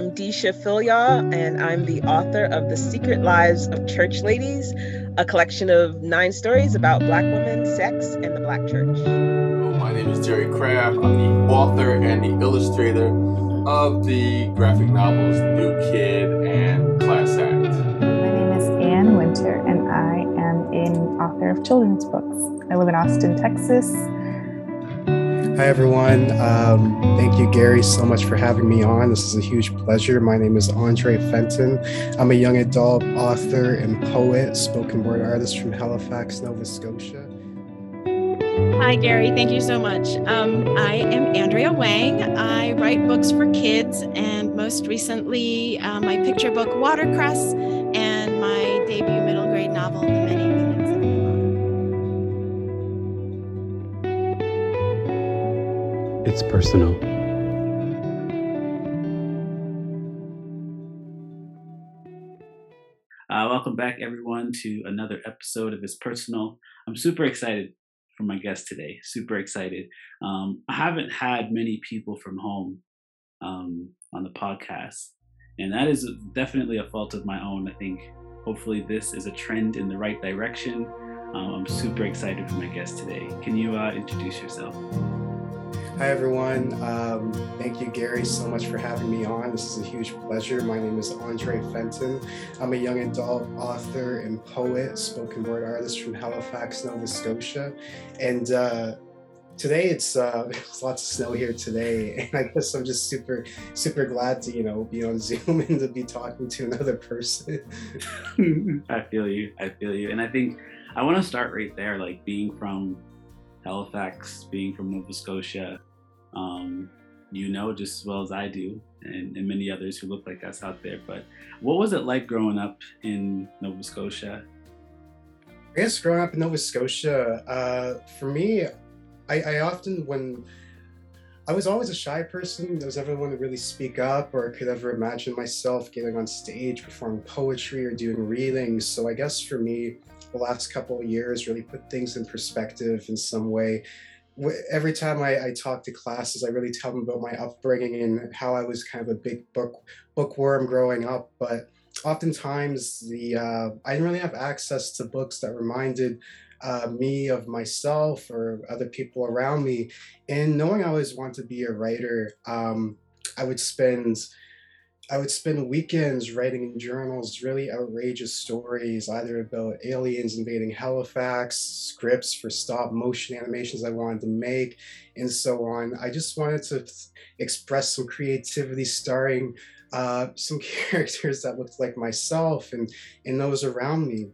I'm Deesha Philyaw, and I'm the author of The Secret Lives of Church Ladies, a collection of nine stories about Black women, sex, and the Black church. Oh, my name is Jerry Craft. I'm the author and the illustrator of the graphic novels New Kid and Class Act. My name is Anne Winter, and I am an author of children's books. I live in Austin, Texas. Hi, everyone. Um, thank you, Gary, so much for having me on. This is a huge pleasure. My name is Andre Fenton. I'm a young adult author and poet, spoken word artist from Halifax, Nova Scotia. Hi, Gary. Thank you so much. Um, I am Andrea Wang. I write books for kids, and most recently, uh, my picture book, Watercress, and my debut middle grade novel, The Many It's personal. Uh, welcome back, everyone, to another episode of It's Personal. I'm super excited for my guest today. Super excited. Um, I haven't had many people from home um, on the podcast, and that is definitely a fault of my own. I think hopefully this is a trend in the right direction. Um, I'm super excited for my guest today. Can you uh, introduce yourself? Hi, everyone. Um, thank you, Gary, so much for having me on. This is a huge pleasure. My name is Andre Fenton. I'm a young adult author and poet, spoken word artist from Halifax, Nova Scotia. And uh, today it's uh, lots of snow here today, and I guess I'm just super, super glad to you know be on Zoom and to be talking to another person. I feel you. I feel you. And I think I want to start right there, like being from Halifax, being from Nova Scotia. Um, you know just as well as I do, and, and many others who look like us out there. But what was it like growing up in Nova Scotia? I guess growing up in Nova Scotia, uh, for me, I, I often when I was always a shy person. There was never one to really speak up or I could ever imagine myself getting on stage, performing poetry or doing readings. So I guess for me, the last couple of years really put things in perspective in some way. Every time I, I talk to classes, I really tell them about my upbringing and how I was kind of a big book bookworm growing up. But oftentimes, the uh, I didn't really have access to books that reminded uh, me of myself or other people around me. And knowing I always want to be a writer, um, I would spend I would spend weekends writing in journals really outrageous stories, either about aliens invading Halifax, scripts for stop motion animations I wanted to make, and so on. I just wanted to express some creativity starring uh, some characters that looked like myself and, and those around me.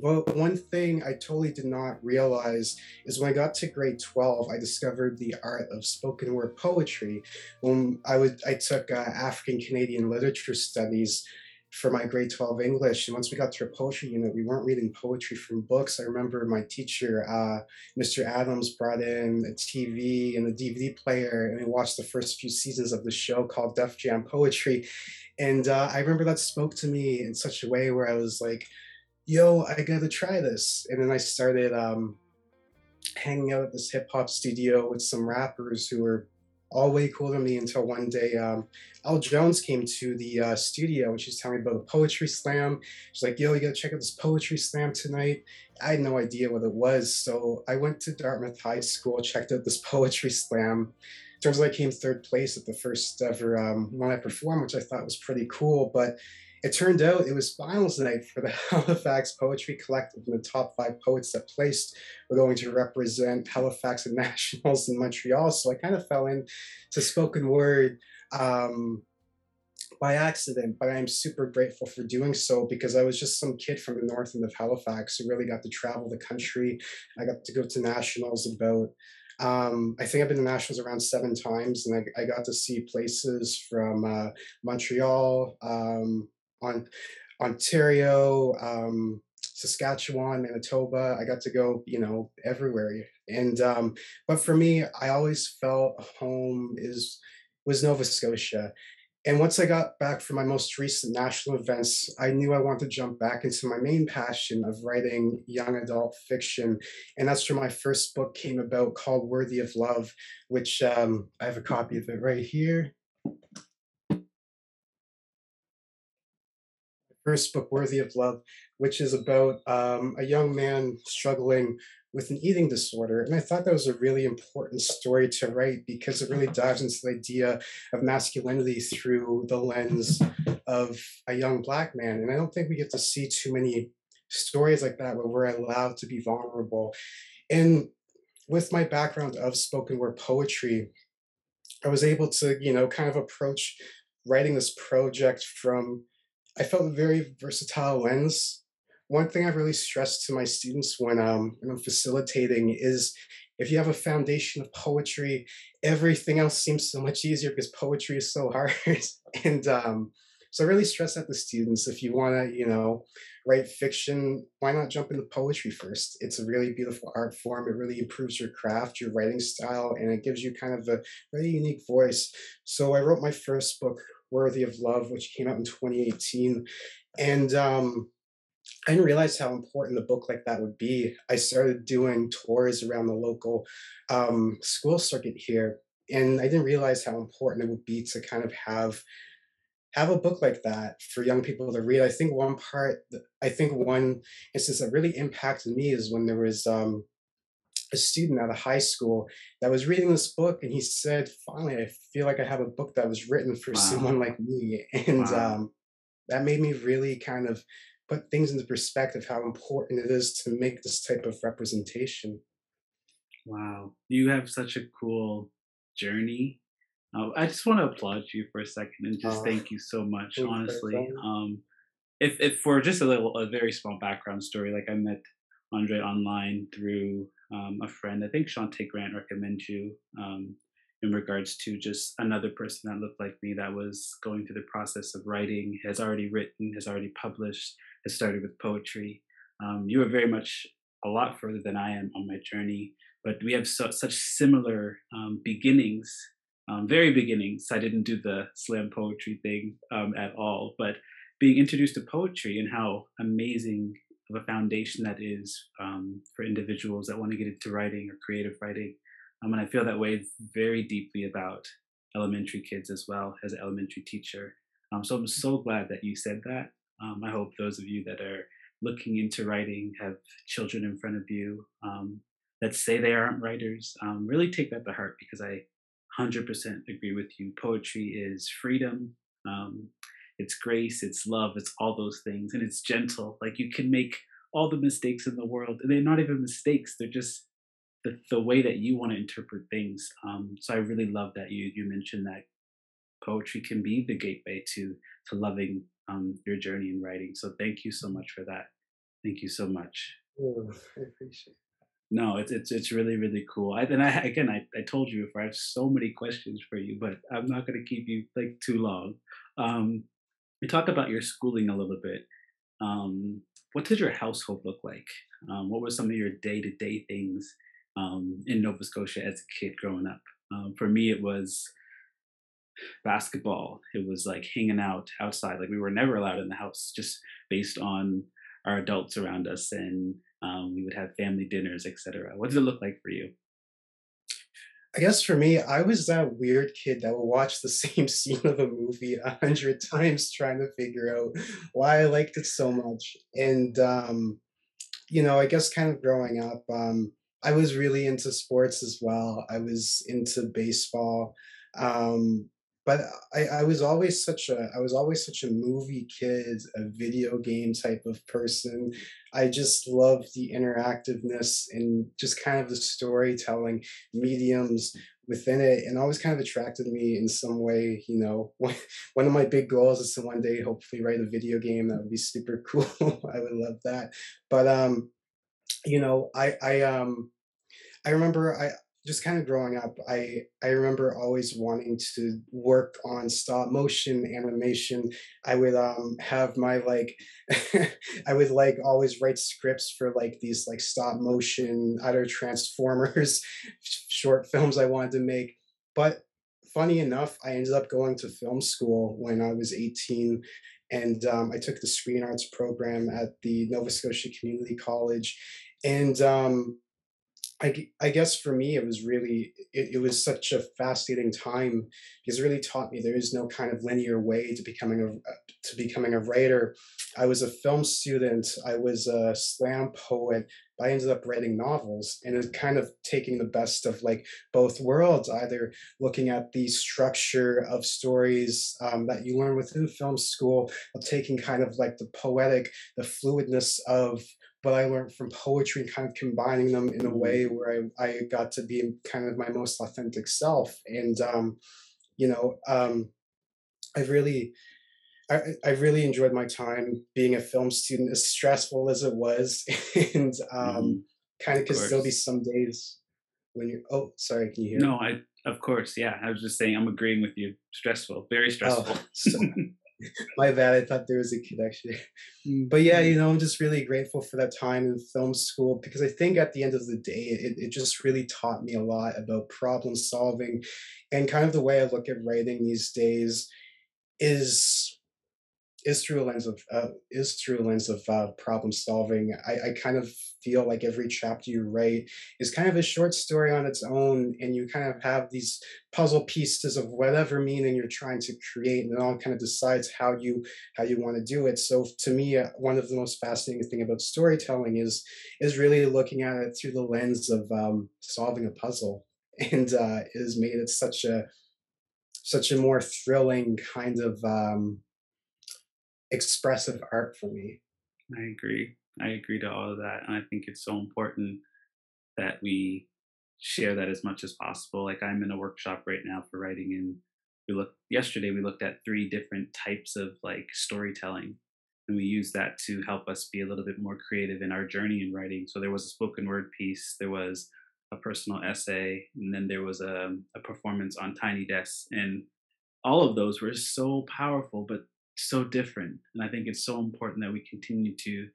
Well, one thing I totally did not realize is when I got to grade 12, I discovered the art of spoken word poetry. When I would, I took uh, African Canadian literature studies for my grade 12 English. And once we got to a poetry unit, we weren't reading poetry from books. I remember my teacher, uh, Mr. Adams, brought in a TV and a DVD player, and we watched the first few seasons of the show called Def Jam Poetry. And uh, I remember that spoke to me in such a way where I was like, yo, I gotta try this. And then I started um, hanging out at this hip hop studio with some rappers who were all way cooler than me until one day um, El Jones came to the uh, studio and she's telling me about a poetry slam. She's like, yo, you gotta check out this poetry slam tonight. I had no idea what it was. So I went to Dartmouth High School, checked out this poetry slam. Turns out I came third place at the first ever um, one I performed, which I thought was pretty cool. But it turned out it was finals night for the Halifax Poetry Collective, and the top five poets that placed were going to represent Halifax and nationals in Montreal. So I kind of fell into spoken word um, by accident, but I'm super grateful for doing so because I was just some kid from the north end of Halifax who really got to travel the country. I got to go to nationals about um, I think I've been to nationals around seven times, and I, I got to see places from uh, Montreal, um, on Ontario, um, Saskatchewan, Manitoba. I got to go, you know, everywhere. And um, but for me, I always felt home is was Nova Scotia. And once I got back from my most recent national events, I knew I wanted to jump back into my main passion of writing young adult fiction. And that's where my first book came about called Worthy of Love, which um, I have a copy of it right here. First book, Worthy of Love, which is about um, a young man struggling with an eating disorder. And I thought that was a really important story to write because it really dives into the idea of masculinity through the lens of a young black man. And I don't think we get to see too many stories like that where we're allowed to be vulnerable. And with my background of spoken word poetry, I was able to, you know, kind of approach writing this project from, I felt a very versatile lens. One thing I've really stressed to my students when, um, when I'm facilitating is if you have a foundation of poetry, everything else seems so much easier because poetry is so hard. and um, so I really stress at the students if you want to, you know, write fiction, why not jump into poetry first? It's a really beautiful art form. It really improves your craft, your writing style, and it gives you kind of a very unique voice. So I wrote my first book, Worthy of Love, which came out in 2018. And um, I didn't realize how important a book like that would be. I started doing tours around the local um, school circuit here, and I didn't realize how important it would be to kind of have have a book like that for young people to read. I think one part, I think one instance that really impacted me is when there was um, a student at a high school that was reading this book and he said, finally, I feel like I have a book that was written for wow. someone like me. And wow. um, that made me really kind of put things into perspective, how important it is to make this type of representation. Wow. You have such a cool journey uh, I just want to applaud you for a second and just thank you so much, honestly. Um, if, if for just a little, a very small background story, like I met Andre online through um, a friend. I think Shante Grant recommended you um, in regards to just another person that looked like me that was going through the process of writing, has already written, has already published, has started with poetry. Um, you are very much a lot further than I am on my journey, but we have so, such similar um, beginnings um, very beginnings, I didn't do the slam poetry thing um, at all, but being introduced to poetry and how amazing of a foundation that is um, for individuals that want to get into writing or creative writing. Um, and I feel that way very deeply about elementary kids as well as an elementary teacher. Um, so I'm so glad that you said that. Um, I hope those of you that are looking into writing have children in front of you um, that say they aren't writers. Um, really take that to heart because I 100% agree with you. Poetry is freedom, it's grace, it's love, it's all those things, and it's gentle. Like you can make all the mistakes in the world, and they're not even mistakes, they're just the, the way that you want to interpret things. Um, so I really love that you you mentioned that poetry can be the gateway to to loving um, your journey in writing. So thank you so much for that. Thank you so much. Oh, I appreciate no, it's it's it's really really cool. I, and I again, I, I told you before, I have so many questions for you, but I'm not going to keep you like too long. Um, we talk about your schooling a little bit. Um, what did your household look like? Um, what were some of your day to day things um, in Nova Scotia as a kid growing up? Um, for me, it was basketball. It was like hanging out outside. Like we were never allowed in the house, just based on our adults around us and um, we would have family dinners, etc. What did it look like for you? I guess for me, I was that weird kid that would watch the same scene of a movie a hundred times trying to figure out why I liked it so much. And um, you know, I guess kind of growing up, um, I was really into sports as well. I was into baseball. Um, but I, I was always such a I was always such a movie kid, a video game type of person. I just love the interactiveness and just kind of the storytelling mediums within it and always kind of attracted me in some way you know. One of my big goals is to one day hopefully write a video game that would be super cool. I would love that. But um you know i i um i remember i just kind of growing up, I I remember always wanting to work on stop motion animation. I would um have my like I would like always write scripts for like these like stop motion either Transformers short films I wanted to make. But funny enough, I ended up going to film school when I was 18 and um, I took the screen arts program at the Nova Scotia Community College. And um, I, I guess for me it was really it, it, was such a fascinating time because it really taught me there is no kind of linear way to becoming a to becoming a writer. I was a film student. I was a slam poet i ended up writing novels and it's kind of taking the best of like both worlds either looking at the structure of stories um, that you learn within film school of taking kind of like the poetic the fluidness of but I learned from poetry and kind of combining them in a mm-hmm. way where I, I got to be kind of my most authentic self. And, um, you know, um, I've really, I, I really enjoyed my time being a film student, as stressful as it was. and um, mm-hmm. kind of because there'll be some days when you're, oh, sorry, can you hear? No, I, of course. Yeah. I was just saying, I'm agreeing with you. Stressful, very oh, stressful. Oh, so, my bad. I thought there was a connection. Mm, but yeah, you know, I'm just really grateful for that time in film school because I think at the end of the day, it, it just really taught me a lot about problem solving and kind of the way I look at writing these days is is through a lens of uh, is through a lens of uh, problem solving. I, I kind of feel like every chapter you write is kind of a short story on its own, and you kind of have these puzzle pieces of whatever meaning you're trying to create, and it all kind of decides how you how you want to do it. So to me, uh, one of the most fascinating thing about storytelling is is really looking at it through the lens of um, solving a puzzle, and uh, is made it such a such a more thrilling kind of um, expressive art for me. I agree. I agree to all of that. And I think it's so important that we share that as much as possible. Like I'm in a workshop right now for writing and we looked yesterday we looked at three different types of like storytelling and we use that to help us be a little bit more creative in our journey in writing. So there was a spoken word piece, there was a personal essay, and then there was a, a performance on Tiny Desk. And all of those were so powerful, but so different. And I think it's so important that we continue to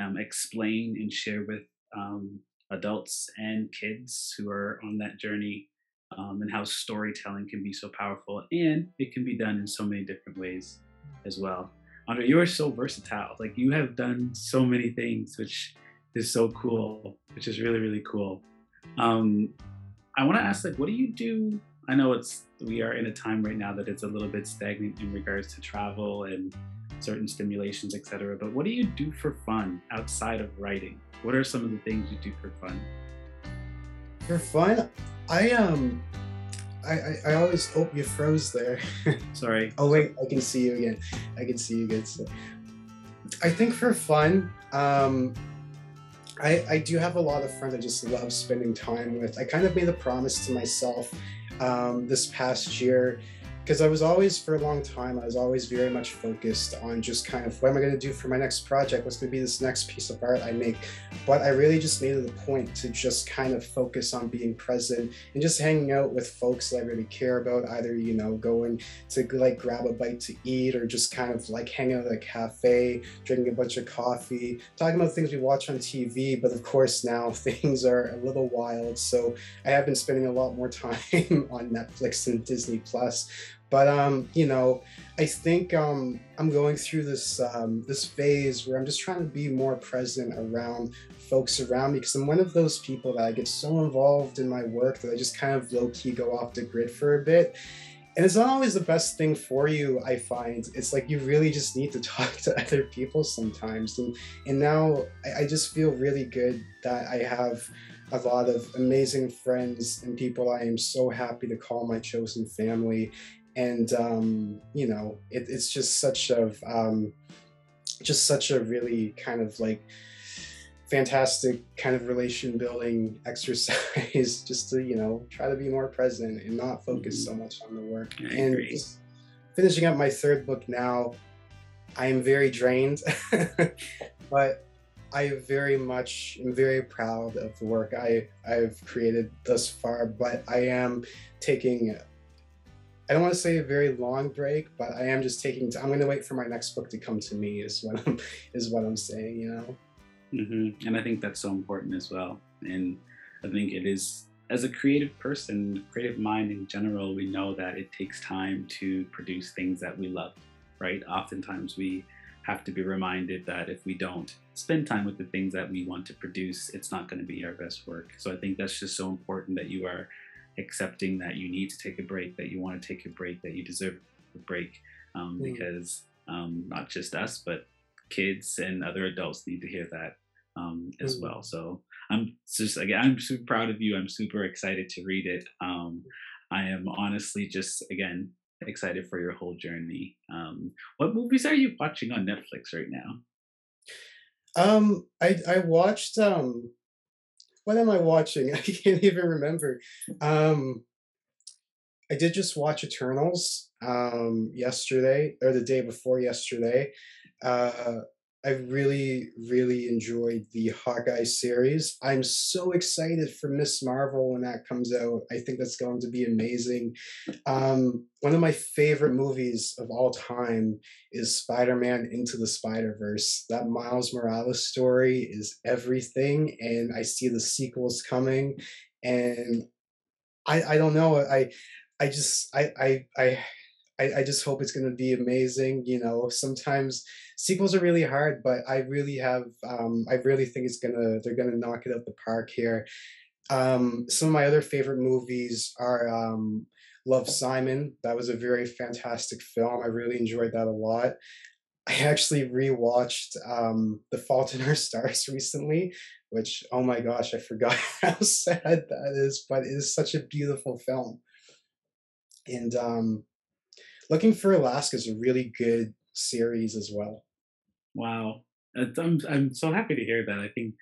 um, explain and share with um, adults and kids who are on that journey um, and how storytelling can be so powerful and it can be done in so many different ways as well. Andre, you are so versatile. Like you have done so many things, which is so cool, which is really, really cool. Um, I want to ask, like, what do you do I know it's we are in a time right now that it's a little bit stagnant in regards to travel and certain stimulations, etc. But what do you do for fun outside of writing? What are some of the things you do for fun? For fun, I um, I I, I always hope oh, you froze there. Sorry. oh wait, I can see you again. I can see you again. So, I think for fun, um, I, I do have a lot of friends I just love spending time with. I kind of made a promise to myself um, this past year because I was always, for a long time, I was always very much focused on just kind of what am I going to do for my next project? What's going to be this next piece of art I make? But I really just made it a point to just kind of focus on being present and just hanging out with folks that I really care about, either, you know, going to like grab a bite to eat or just kind of like hanging out at a cafe, drinking a bunch of coffee, talking about things we watch on TV. But of course, now things are a little wild. So I have been spending a lot more time on Netflix and Disney Plus but um, you know, I think um, I'm going through this um, this phase where I'm just trying to be more present around folks around me because I'm one of those people that I get so involved in my work that I just kind of low key go off the grid for a bit. And it's not always the best thing for you, I find. It's like you really just need to talk to other people sometimes. And and now I, I just feel really good that I have a lot of amazing friends and people I am so happy to call my chosen family and um, you know it, it's just such a um, just such a really kind of like fantastic kind of relation building exercise just to you know try to be more present and not focus mm-hmm. so much on the work I and agree. finishing up my third book now i am very drained but I very much am very proud of the work I, I've created thus far, but I am taking I don't want to say a very long break, but I am just taking. I'm going to wait for my next book to come to me. Is what I'm is what I'm saying. You know. Mm-hmm. And I think that's so important as well. And I think it is as a creative person, creative mind in general, we know that it takes time to produce things that we love. Right? Oftentimes we have to be reminded that if we don't spend time with the things that we want to produce, it's not going to be our best work. So I think that's just so important that you are accepting that you need to take a break, that you want to take a break, that you deserve a break, um, mm. because um, not just us, but kids and other adults need to hear that um, as mm. well. So I'm just again, I'm super proud of you. I'm super excited to read it. Um, I am honestly just again excited for your whole journey. Um, what movies are you watching on Netflix right now? Um, I I watched um, what am I watching? I can't even remember. Um, I did just watch Eternals um yesterday or the day before yesterday. Uh, I really, really enjoyed the Hawkeye series. I'm so excited for Miss Marvel when that comes out. I think that's going to be amazing. Um, one of my favorite movies of all time is Spider Man Into the Spider Verse. That Miles Morales story is everything, and I see the sequels coming. And I, I don't know. I, I just, I, I, I I, I just hope it's going to be amazing. You know, sometimes sequels are really hard, but I really have, um, I really think it's gonna, they're gonna knock it out the park here. Um, some of my other favorite movies are um, Love Simon. That was a very fantastic film. I really enjoyed that a lot. I actually rewatched um, The Fault in Our Stars recently, which oh my gosh, I forgot how sad that is, but it is such a beautiful film. And um, Looking for Alaska is a really good series as well. Wow. I'm, I'm so happy to hear that. I think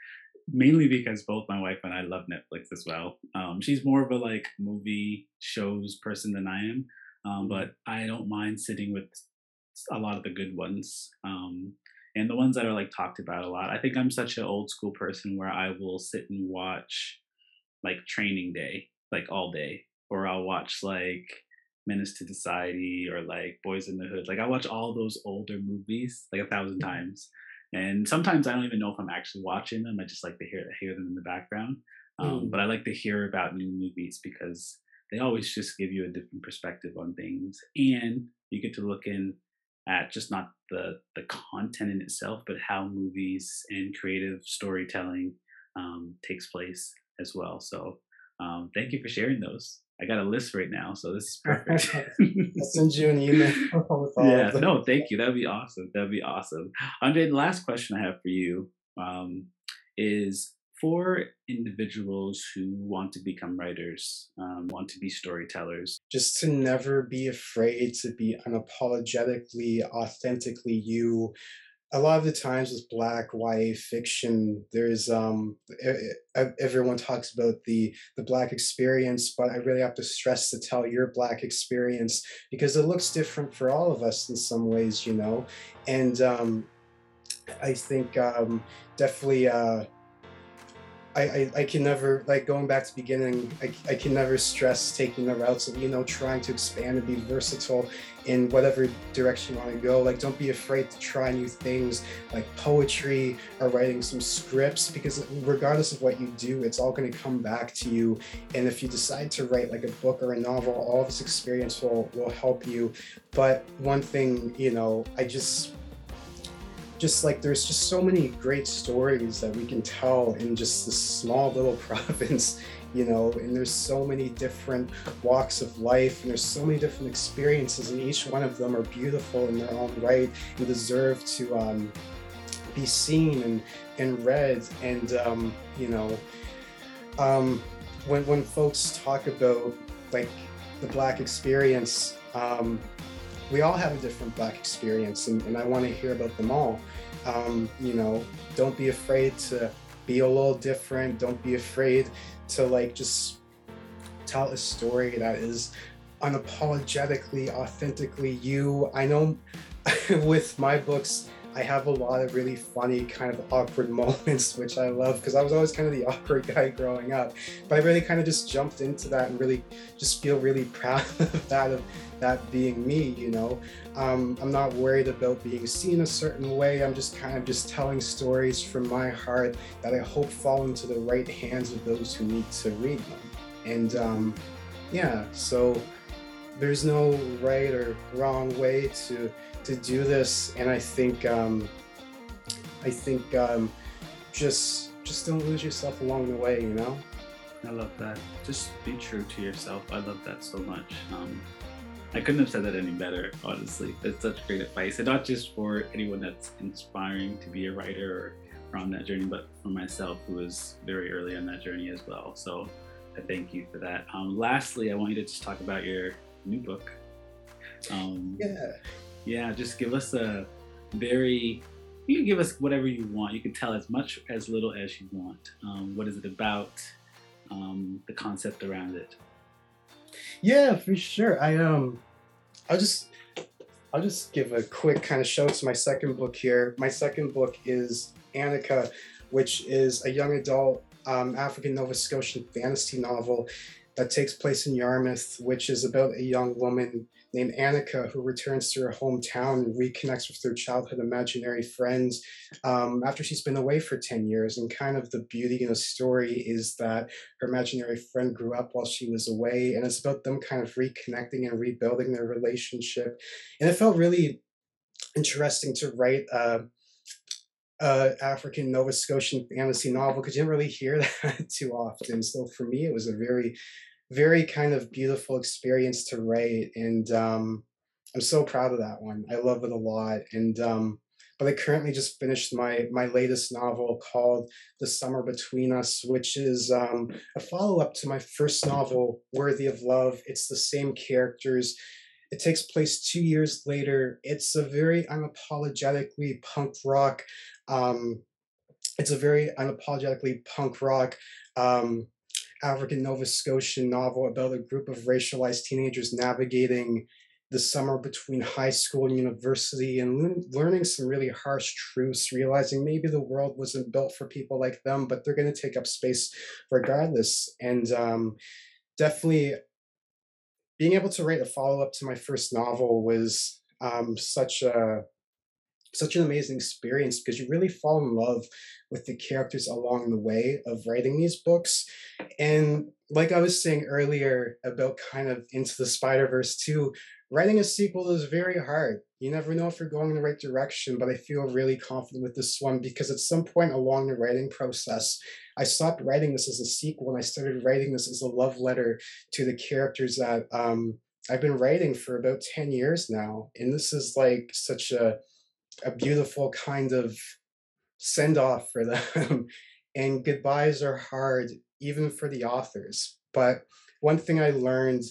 mainly because both my wife and I love Netflix as well. Um, she's more of a like movie shows person than I am, um, but I don't mind sitting with a lot of the good ones um, and the ones that are like talked about a lot. I think I'm such an old school person where I will sit and watch like Training Day like all day, or I'll watch like Menace to Society or like Boys in the Hood. Like I watch all those older movies like a thousand mm-hmm. times, and sometimes I don't even know if I'm actually watching them. I just like to hear hear them in the background. Um, mm. But I like to hear about new movies because they always just give you a different perspective on things, and you get to look in at just not the the content in itself, but how movies and creative storytelling um, takes place as well. So um, thank you for sharing those. I got a list right now, so this is perfect. I'll send you an email. yeah, no, thank you. That'd be awesome. That'd be awesome. Andre, the last question I have for you um, is for individuals who want to become writers, um, want to be storytellers. Just to never be afraid to be unapologetically, authentically you, a lot of the times with black YA fiction, there's um everyone talks about the the black experience, but I really have to stress to tell your black experience because it looks different for all of us in some ways, you know, and um, I think um, definitely. Uh, I, I, I, can never like going back to beginning I, I can never stress taking the routes of you know trying to expand and be versatile in whatever direction you want to go. Like don't be afraid to try new things like poetry or writing some scripts because regardless of what you do it's all going to come back to you. And if you decide to write like a book or a novel all this experience will will help you. But one thing you know I just just like there's just so many great stories that we can tell in just this small little province you know and there's so many different walks of life and there's so many different experiences and each one of them are beautiful in their own right and deserve to um, be seen and and read and um, you know um, when when folks talk about like the black experience um, we all have a different black experience and, and i want to hear about them all. Um, you know don't be afraid to be a little different. Don't be afraid to like just tell a story that is unapologetically authentically you. I know with my books I have a lot of really funny, kind of awkward moments, which I love because I was always kind of the awkward guy growing up. But I really kind of just jumped into that and really just feel really proud of that, of that being me, you know. Um, I'm not worried about being seen a certain way. I'm just kind of just telling stories from my heart that I hope fall into the right hands of those who need to read them. And um, yeah, so there's no right or wrong way to to do this, and I think um, I think um, just just don't lose yourself along the way, you know. I love that. Just be true to yourself. I love that so much. Um, I couldn't have said that any better, honestly. That's such great advice, and not just for anyone that's inspiring to be a writer or on that journey, but for myself, who was very early on that journey as well. So I thank you for that. Um, lastly, I want you to just talk about your new book. Um, yeah. Yeah, just give us a very you can give us whatever you want. You can tell as much as little as you want. Um, what is it about? Um, the concept around it. Yeah, for sure. I um, I'll just I'll just give a quick kind of show to my second book here. My second book is Annaka, which is a young adult um, African Nova Scotian fantasy novel that takes place in Yarmouth, which is about a young woman named Annaka who returns to her hometown and reconnects with her childhood imaginary friends um, after she's been away for 10 years. And kind of the beauty in the story is that her imaginary friend grew up while she was away, and it's about them kind of reconnecting and rebuilding their relationship. And it felt really interesting to write. Uh, uh, African Nova Scotian fantasy novel because you didn't really hear that too often. So for me, it was a very, very kind of beautiful experience to write, and um, I'm so proud of that one. I love it a lot, and um, but I currently just finished my my latest novel called The Summer Between Us, which is um, a follow up to my first novel, Worthy of Love. It's the same characters. It takes place two years later. It's a very unapologetically punk rock um, it's a very unapologetically punk rock um, African Nova Scotian novel about a group of racialized teenagers navigating the summer between high school and university and le- learning some really harsh truths, realizing maybe the world wasn't built for people like them, but they're going to take up space regardless. And um, definitely being able to write a follow up to my first novel was um, such a such an amazing experience because you really fall in love with the characters along the way of writing these books. And like I was saying earlier about kind of Into the Spider Verse too, writing a sequel is very hard. You never know if you're going in the right direction, but I feel really confident with this one because at some point along the writing process, I stopped writing this as a sequel and I started writing this as a love letter to the characters that um, I've been writing for about 10 years now. And this is like such a a beautiful kind of send off for them. and goodbyes are hard, even for the authors. But one thing I learned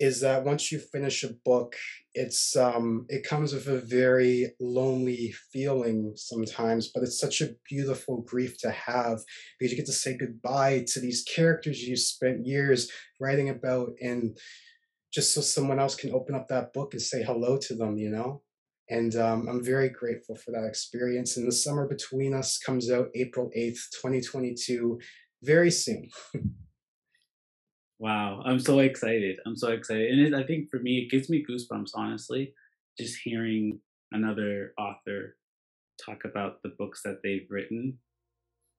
is that once you finish a book, it's um, it comes with a very lonely feeling sometimes, but it's such a beautiful grief to have because you get to say goodbye to these characters you spent years writing about, and just so someone else can open up that book and say hello to them, you know. And um, I'm very grateful for that experience. And the summer between us comes out April 8th, 2022, very soon. wow, I'm so excited. I'm so excited. And it, I think for me, it gives me goosebumps, honestly, just hearing another author talk about the books that they've written.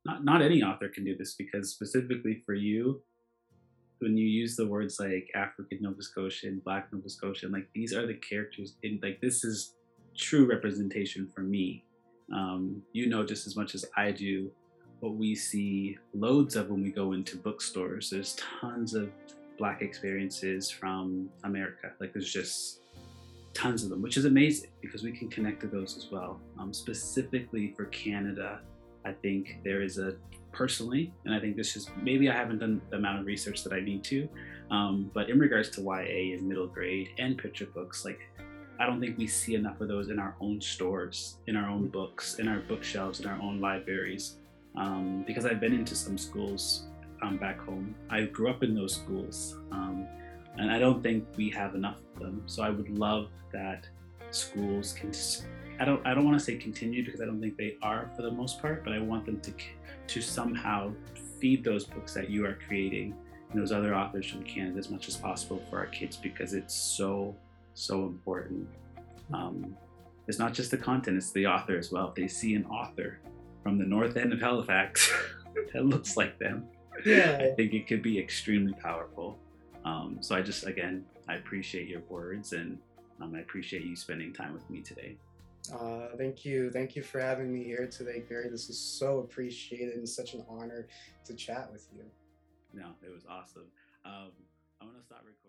Not, not any author can do this because specifically for you, when you use the words like African Nova Scotian, Black Nova Scotian, like these are the characters in like this is true representation for me. Um, you know just as much as I do what we see loads of when we go into bookstores. There's tons of Black experiences from America. Like there's just tons of them, which is amazing because we can connect to those as well. Um, specifically for Canada, I think there is a personally, and I think this is maybe I haven't done the amount of research that I need to, um, but in regards to YA and middle grade and picture books, like I don't think we see enough of those in our own stores, in our own books, in our bookshelves, in our own libraries. Um, because I've been into some schools um, back home. I grew up in those schools, um, and I don't think we have enough of them. So I would love that schools can. I don't. I don't want to say continue because I don't think they are for the most part, but I want them to to somehow feed those books that you are creating and those other authors from Canada as much as possible for our kids because it's so so important. Um, it's not just the content, it's the author as well. If they see an author from the north end of Halifax that looks like them, yeah. I think it could be extremely powerful. Um, so I just, again, I appreciate your words and um, I appreciate you spending time with me today. Uh, thank you. Thank you for having me here today, Gary. This is so appreciated and such an honor to chat with you. No, it was awesome. Um, I'm going to stop recording.